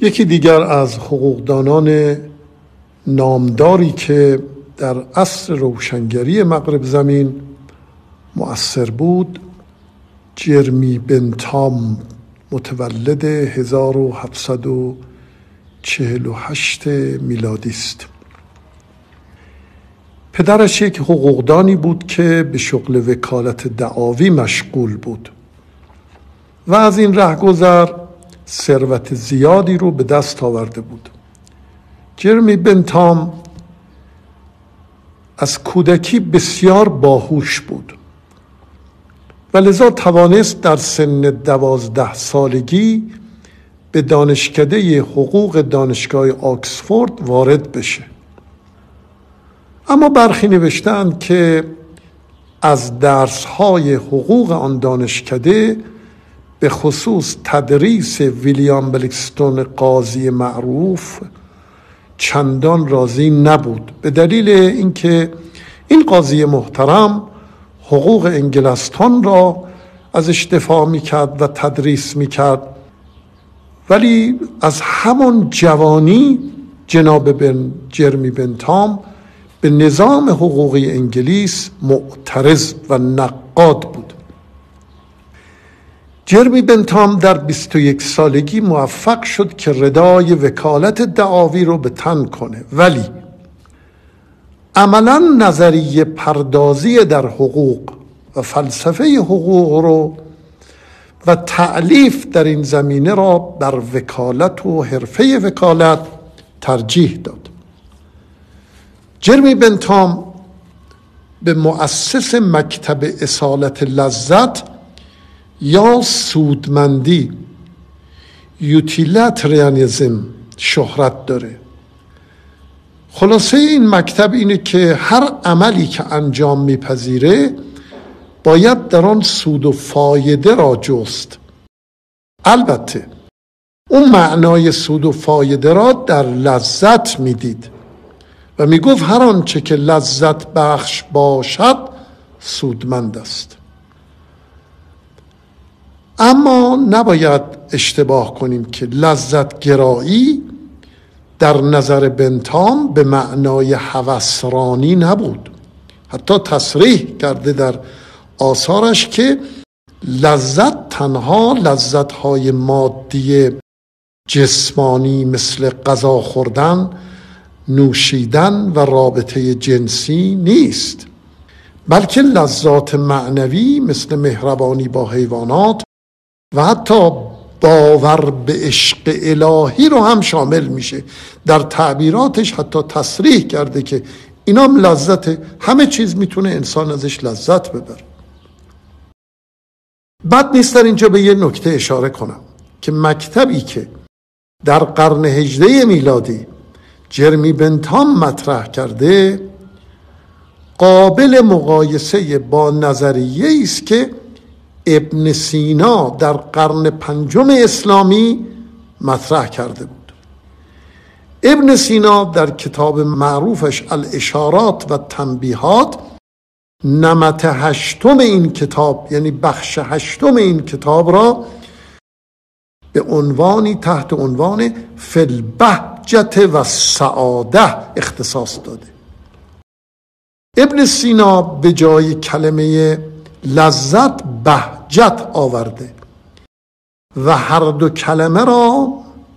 یکی دیگر از حقوقدانان نامداری که در عصر روشنگری مغرب زمین مؤثر بود جرمی بنتام متولد 1748 میلادی است. پدرش یک حقوقدانی بود که به شغل وکالت دعاوی مشغول بود و از این رهگذر ثروت زیادی رو به دست آورده بود. جرمی بنتام از کودکی بسیار باهوش بود. و لذا توانست در سن دوازده سالگی به دانشکده حقوق دانشگاه آکسفورد وارد بشه. اما برخی نوشتند که از درسهای حقوق آن دانشکده به خصوص تدریس ویلیام بلکستون قاضی معروف چندان راضی نبود. به دلیل اینکه این قاضی محترم حقوق انگلستان را ازش دفاع می‌کرد و تدریس می‌کرد. ولی از همون جوانی جناب بن جرمی بنتام به نظام حقوقی انگلیس معترض و نقاد بود. جرمی بنتام در 21 سالگی موفق شد که ردای وکالت دعاوی رو به تن کنه. ولی عملا نظریه پردازی در حقوق و فلسفه حقوق رو و تعلیف در این زمینه را بر وکالت و حرفه وکالت ترجیح داد. جرمی بنتام به مؤسس مکتب اصالت لذت یا سودمندی یوتیلاتریانیزم شهرت داره. خلاصه این مکتب اینه که هر عملی که انجام میپذیره باید در آن سود و فایده را جست. البته اون معنای سود و فایده را در لذت می‌دید و می‌گفت هر آنچه که لذت بخش باشد سودمند است. اما نباید اشتباه کنیم که لذت گرایی در نظر بنتام به معنای هوسرانی نبود. حتی تصریح کرده در آثارش که لذت تنها لذت های مادی جسمانی مثل غذا خوردن نوشیدن و رابطه جنسی نیست بلکه لذات معنوی مثل مهربانی با حیوانات و حتی باور به عشق الهی رو هم شامل میشه. در تعبیراتش حتی تصریح کرده که اینام لذت همه چیز می‌تونه انسان ازش لذت ببره. بد نیست در اینجا به یه نکته اشاره کنم که مکتبی که در قرن هجده میلادی جرمی بنتام مطرح کرده قابل مقایسه با نظریه است که ابن سینا در قرن پنجم اسلامی مطرح کرده بود. ابن سینا در کتاب معروفش الاشارات و تنبیهات نمت هشتم این کتاب یعنی بخش هشتم این کتاب را به عنوانی تحت عنوان فلبهجت و سعاده اختصاص داده. ابن سینا به جای کلمه لذت بهجت آورده و هر دو کلمه را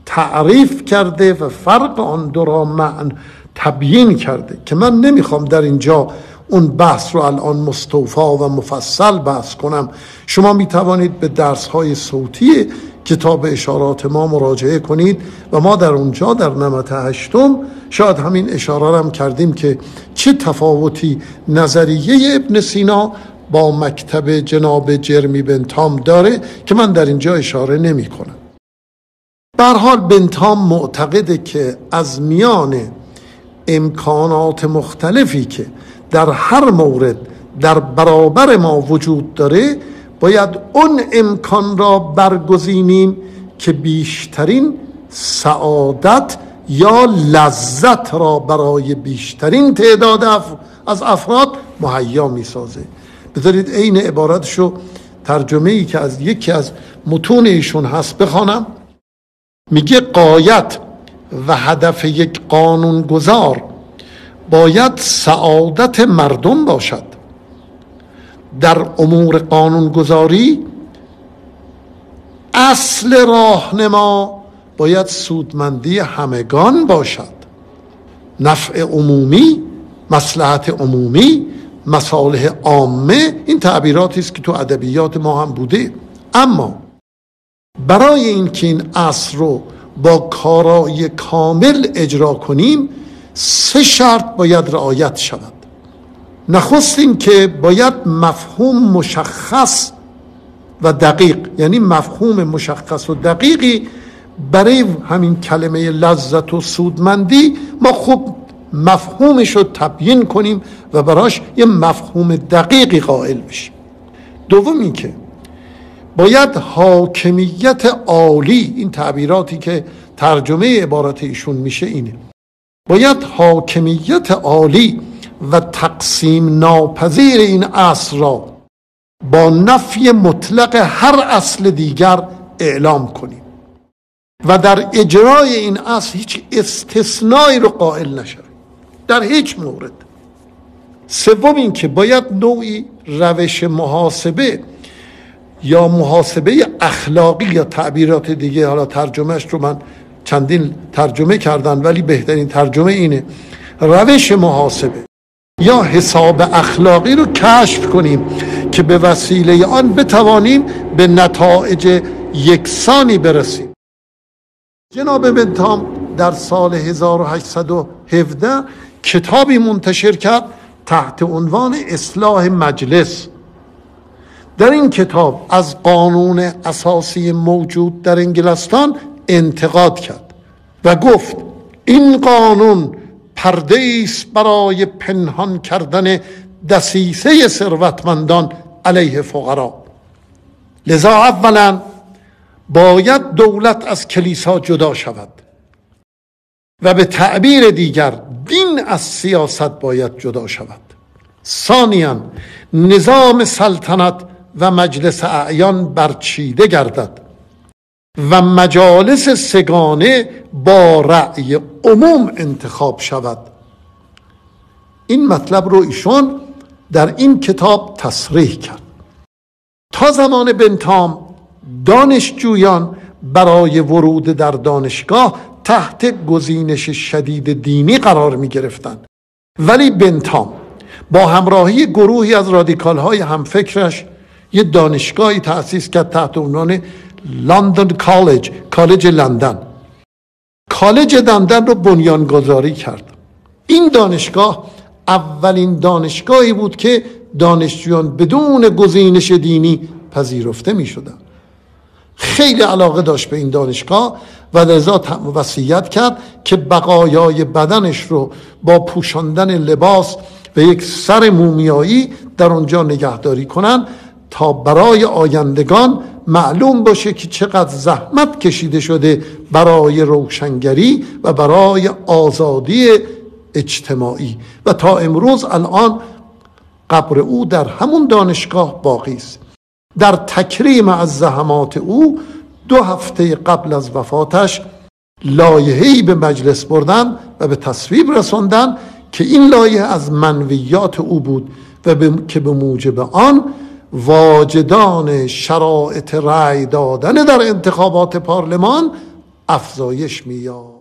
تعریف کرده و فرق آن دو را معن تبیین کرده که من نمی‌خوام در اینجا اون بحث رو الان مستوفا و مفصل بحث کنم. شما می توانید به درس های صوتی کتاب اشارات ما مراجعه کنید و ما در اونجا در نمت هشتم شاید همین اشاره هم کردیم که چه تفاوتی نظریه ابن سینا با مکتب جناب جرمی بنتام داره که من در اینجا اشاره نمی کنم. حال بنتام معتقده که از میان امکانات مختلفی که در هر مورد در برابر ما وجود داره باید اون امکان را برگزینیم که بیشترین سعادت یا لذت را برای بیشترین تعداد از افراد مهیا می سازه بذارید عین عبارتشو ترجمه ای که از یکی از متون ایشون هست بخوانم. میگه قایت و هدف یک قانون گذار باید سعادت مردم باشد. در امور قانون گذاری اصل راهنما باید سودمندی همگان باشد. نفع عمومی مسلحت عمومی مصالح عامه این تعبیراتی است که تو ادبیات ما هم بوده. اما برای اینکه این اصل رو با کارای کامل اجرا کنیم سه شرط باید رعایت شود. نخست این که باید مفهوم مشخص و دقیق یعنی مفهوم مشخص و دقیقی برای همین کلمه لذت و سودمندی ما خوب مفهومش رو تبیین کنیم و براش یه مفهوم دقیقی قائل بشیم. دوم این که باید حاکمیت عالی این تعبیراتی که ترجمه عبارت ایشون میشه اینه. باید حاکمیت عالی و تقسیم ناپذیر این اصل را با نفی مطلق هر اصل دیگر اعلام کنیم. و در اجرای این اصل هیچ استثنایی رو قائل نشد در هیچ مورد. سوم این که باید نوعی روش محاسبه یا محاسبه اخلاقی یا تعبیرات دیگه حالا ترجمهش رو من چندین ترجمه کردن ولی بهترین ترجمه اینه روش محاسبه یا حساب اخلاقی رو کشف کنیم که به وسیله آن بتوانیم به نتایج یکسانی برسیم. جناب بنتام در سال 1817 کتابی منتشر کرد تحت عنوان اصلاح مجلس. در این کتاب از قانون اساسی موجود در انگلستان انتقاد کرد و گفت این قانون پرده است برای پنهان کردن دسیسه ثروتمندان علیه فقرا. لذا اولا باید دولت از کلیسا جدا شود و به تعبیر دیگر دین از سیاست باید جدا شود. ثانیا نظام سلطنت و مجلس اعیان برچیده گردد و مجالس سگانه با رأی عموم انتخاب شود. این مطلب رو ایشون در این کتاب تصریح کرد. تا زمان بنتام دانشجویان برای ورود در دانشگاه تحت گزینش شدید دینی قرار می گرفتن. ولی بنتام با همراهی گروهی از رادیکال های همفکرش یه دانشگاهی تأسیس کرد تحت عنوان لندن کالج کالج لندن کالج لندن رو بنیانگذاری کرد این دانشگاه اولین دانشگاهی بود که دانشجویان بدون گزینش دینی پذیرفته می شدن. خیلی علاقه داشت به این دانشگاه و لذا وصیت کرد که بقایای بدنش رو با پوشاندن لباس و یک سر مومیایی در اونجا نگهداری کنن تا برای آیندگان معلوم باشه که چقدر زحمت کشیده شده برای روشنگری و برای آزادی اجتماعی. و تا امروز الان قبر او در همون دانشگاه باقی است. در تکریم از زحمات او دو هفته قبل از وفاتش لایحه‌ای به مجلس بردن و به تصویب رساندن که این لایحه از منویات او بود و که به موجب آن واجدان شرایط رأی دادن در انتخابات پارلمان افزایش می‌یافت.